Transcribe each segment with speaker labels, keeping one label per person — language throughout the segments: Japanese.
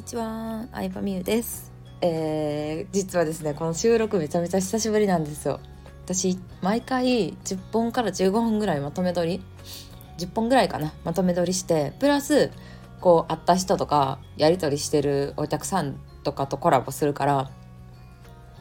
Speaker 1: にちは、相葉美優です。えー、実はですね、この収録めちゃめちゃ久しぶりなんですよ。私、毎回10本から15本ぐらいまとめ撮り、10本ぐらいかな、まとめ撮りして、プラス、こう、会った人とか、やり取りしてるお客さんとかとコラボするから、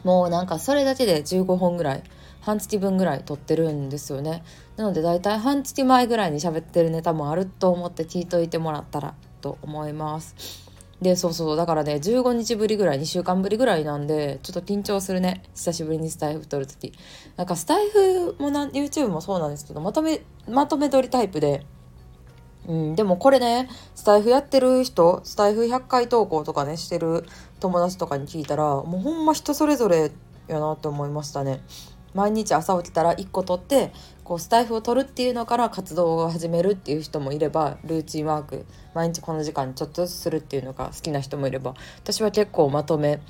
Speaker 1: もうなんかそれだけで15本ぐらい、半月分ぐらい撮ってるんですよね。なので大体半月前ぐらいに喋ってるネタもあると思って聞いといてもらったらと思います。でそうそうだからね15日ぶりぐらい2週間ぶりぐらいなんでちょっと緊張するね。久しぶりにスタイフ撮る時。なんかスタイフもな YouTube もそうなんですけどまとめまとめ撮りタイプで。うん、でもこれねスタイフやってる人スタイフ100回投稿とかねしてる友達とかに聞いたらもうほんま人それぞれやなって思いましたね。毎日朝起きたら1個取ってこうスタイフを取るっていうのから活動を始めるっていう人もいればルーチンワーク毎日この時間ちょっとずつするっていうのが好きな人もいれば私は結構まとめ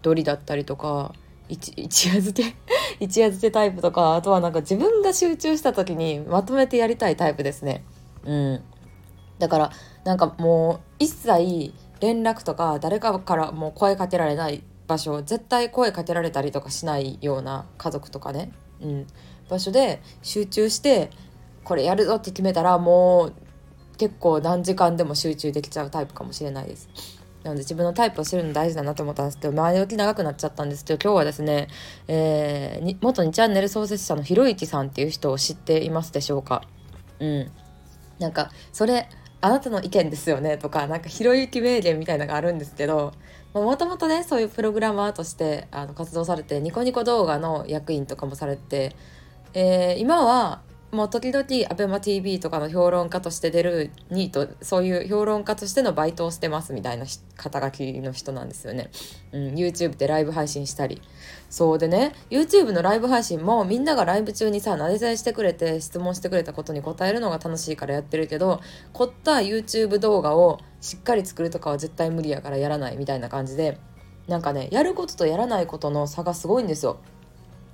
Speaker 1: 取りだったりとか一 一夜漬け 一夜漬けタイプとかあとはなんか自分が集中した時にまとめてやりたいタイプですね。うん。だからなんかもう一切連絡とか誰かからもう声かけられない場所絶対声かけられたりとかしないような家族とかね、うん、場所で集中してこれやるぞって決めたらもう結構何時間でも集中できちゃうタイプかもしれないです。なので自分のタイプを知るの大事だなと思ったんですけど前置き長くなっちゃったんですけど今日はですね、えー、に元2チャンネル創設者のひろゆきさんっていう人を知っていますでしょうか？うんなんかそれあなたの意見ですよねとかなんかひろゆき名言みたいなのがあるんですけどもともとねそういうプログラマーとしてあの活動されてニコニコ動画の役員とかもされて、えー今はもう時々 ABEMATV とかの評論家として出るニートそういう評論家としてのバイトをしてますみたいな肩書きの人なんですよね、うん、YouTube でライブ配信したりそうでね YouTube のライブ配信もみんながライブ中にさなでぜしてくれて質問してくれたことに答えるのが楽しいからやってるけど凝った YouTube 動画をしっかり作るとかは絶対無理やからやらないみたいな感じでなんかねやることとやらないことの差がすごいんですよ。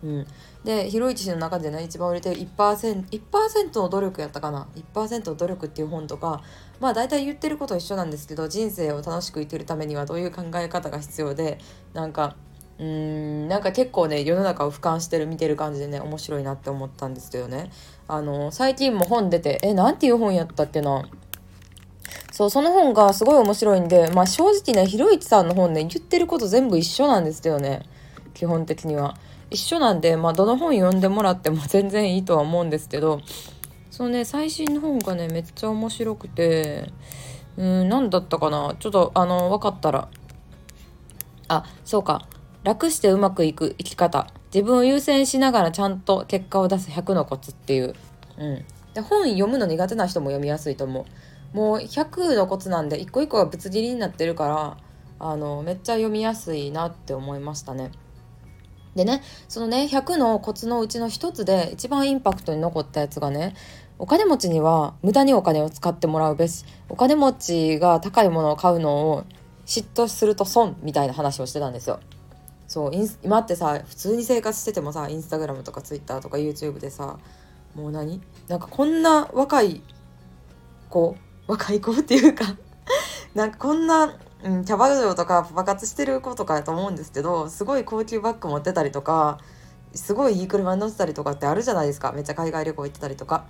Speaker 1: うん、でひろゆき氏の中でね一番売れてる 1%, 1の努力やったかな。1%の努力っていう本とかまあ大体言ってること一緒なんですけど人生を楽しく生きるためにはどういう考え方が必要でなんかうーんなんか結構ね世の中を俯瞰してる見てる感じでね面白いなって思ったんですけどね。あの最近も本出てえなんていう本やったっけな。そうその本がすごい面白いんでまあ正直ねひろゆきさんの本ね言ってること全部一緒なんですけどね。基本的には。一緒なんで、まあ、どの本読んでもらっても全然いいとは思うんですけどそのね最新の本がねめっちゃ面白くてうん何だったかな？ちょっとあの分かったら。あそうか。楽してうまくいく生き方。自分を優先しながらちゃんと結果を出す100のコツっていう、うん、で本読むの苦手な人も読みやすいと思う。もう100のコツなんで一個一個がぶつ切りになってるからあのめっちゃ読みやすいなって思いましたね。でねそのね100のコツのうちの一つで一番インパクトに残ったやつがねお金持ちには無駄にお金を使ってもらうべしお金持ちが高いものを買うのを嫉妬すると損みたいな話をしてたんですよ。そう今ってさ普通に生活しててもさインスタグラムとかツイッターとか YouTube でさもう何？なんかこんな若い子若い子っていうかなんかこんなうん、キャバ嬢とかパパ活してる子とかやと思うんですけどすごい高級バッグ持ってたりとかすごいいい車に乗ってたりとかってあるじゃないですかめっちゃ海外旅行行ってたりとか。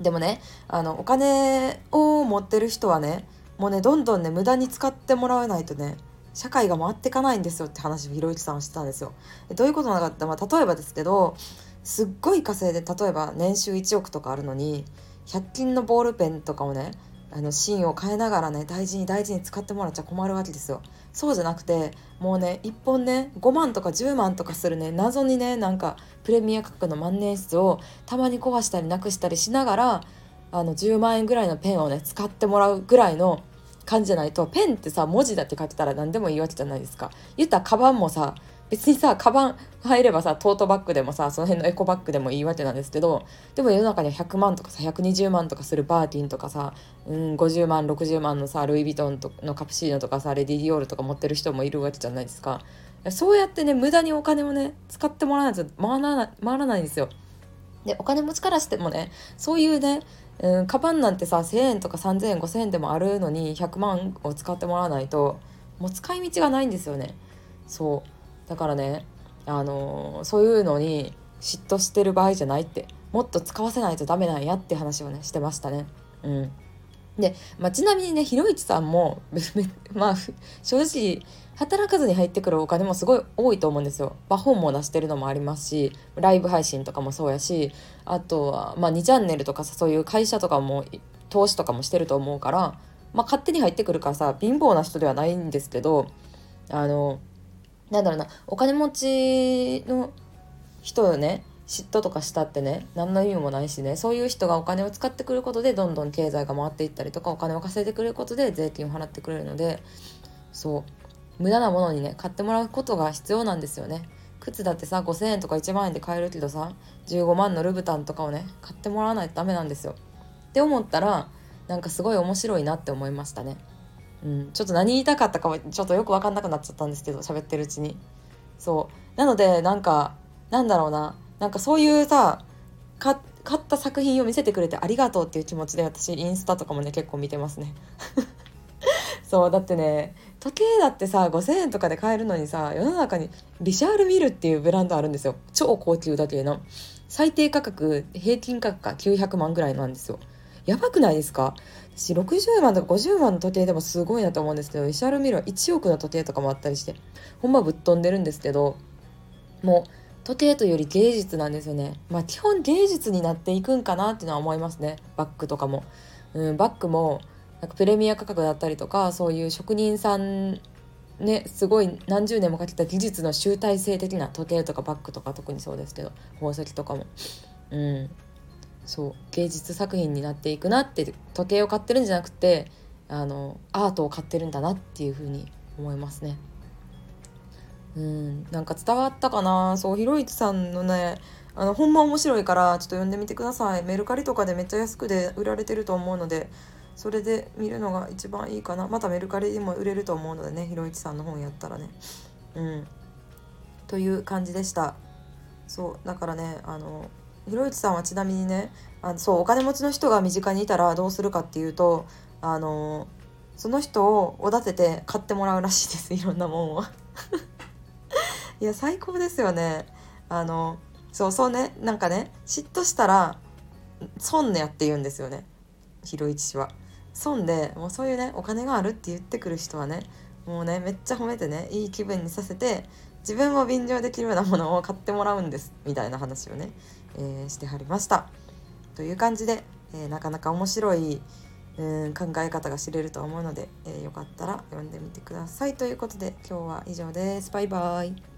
Speaker 1: でもねあのお金を持ってる人はねもうねどんどんね無駄に使ってもらわないとね社会が回っていかないんですよって話をひろゆきさんはしてたんですよ。どういうことなのかって、まあ、例えばですけどすっごい稼いで例えば年収1億とかあるのに100均のボールペンとかをねあの芯を変えながらね大事に大事に使ってもらっちゃ困るわけですよ。そうじゃなくてもうね1本ね5万とか10万とかするね謎にねなんかプレミア価格の万年筆をたまに壊したりなくしたりしながらあの10万円ぐらいのペンをね使ってもらうぐらいの感じじゃないとペンってさ文字だって書いてたら何でもいいわけじゃないですか。言ったらカバンもさ別にさカバン入ればさトートバッグでもさその辺のエコバッグでもいいわけなんですけどでも世の中には100万とかさ120万とかするバーティンとかさ、うん、50万60万のさルイ・ヴィトンとのカプシーノとかさレディ・ディオールとか持ってる人もいるわけじゃないですか。そうやってね無駄にお金をね使ってもらわないと回らない回らないんですよ。でお金持ちからしてもねそういうねうん、カバンなんてさ1,000円とか3,000円5,000円でもあるのに100万を使ってもらわないともう使い道がないんですよね。そう。だからねあの、そういうのに嫉妬してる場合じゃないって。もっと使わせないとダメなんやって話をねしてましたね。うん。で、まあ、ちなみにねひろいちさんも まあ正直働かずに入ってくるお金もすごい多いと思うんですよ。まあ、本も出してるのもありますしライブ配信とかもそうやしあとは、まあ、2チャンネルとかさそういう会社とかも投資とかもしてると思うから、まあ、勝手に入ってくるからさ貧乏な人ではないんですけどあのなんだろうなお金持ちの人よね嫉妬とかしたってね何の意味もないしねそういう人がお金を使ってくることでどんどん経済が回っていったりとかお金を稼いでくれることで税金を払ってくれるのでそう無駄なものにね買ってもらうことが必要なんですよね。靴だってさ5,000円とか1万円で買えるけどさ15万のルブタンとかをね買ってもらわないとダメなんですよ。って思ったらなんかすごい面白いなって思いましたね。うん、ちょっと何言いたかったかはちょっとよく分かんなくなっちゃったんですけど喋ってるうちに。そう。なのでなんかなんだろうな。なんかそういうさ買った作品を見せてくれてありがとうっていう気持ちで私インスタとかもね結構見てますね。そうだってね時計だってさ5,000円とかで買えるのにさ世の中にリシャールミルっていうブランドあるんですよ。超高級時計の。最低価格平均価格が900万ぐらいなんですよ。やばくないですか？私60万とか50万の時計でもすごいなと思うんですけどリシャルミルは1億の時計とかもあったりしてほんまぶっ飛んでるんですけどもう時計というより芸術なんですよね。まあ基本芸術になっていくんかなっていうのは思いますね。バッグとかも。うん、バッグもなんかプレミア価格だったりとかそういう職人さんねすごい何十年もかけた技術の集大成的な時計とかバッグとか特にそうですけど宝石とかも。うんそう芸術作品になっていくなって時計を買ってるんじゃなくてあのアートを買ってるんだなっていうふうに思いますね。うんなんか伝わったかな？そうひろいちさんのねあのほんま面白いからちょっと読んでみてください。メルカリとかでめっちゃ安くで売られてると思うのでそれで見るのが一番いいかな。またメルカリにも売れると思うのでねひろいちさんの本やったらね。うん。という感じでした。そうだからねあのひろいちさんはちなみにねあのそうお金持ちの人が身近にいたらどうするかっていうとあのその人をおだてて買ってもらうらしいですいろんなもんを。いや最高ですよね。あのそうそうねなんかね嫉妬したら損ねやって言うんですよね。ひろいち氏は。損でもうそういうねお金があるって言ってくる人はねもうねめっちゃ褒めてねいい気分にさせて自分も便乗できるようなものを買ってもらうんですみたいな話をね、えー、してはりました。という感じで、えー、なかなか面白いうん考え方が知れると思うので、えー、よかったら読んでみてください。ということで今日は以上です。バイバイ。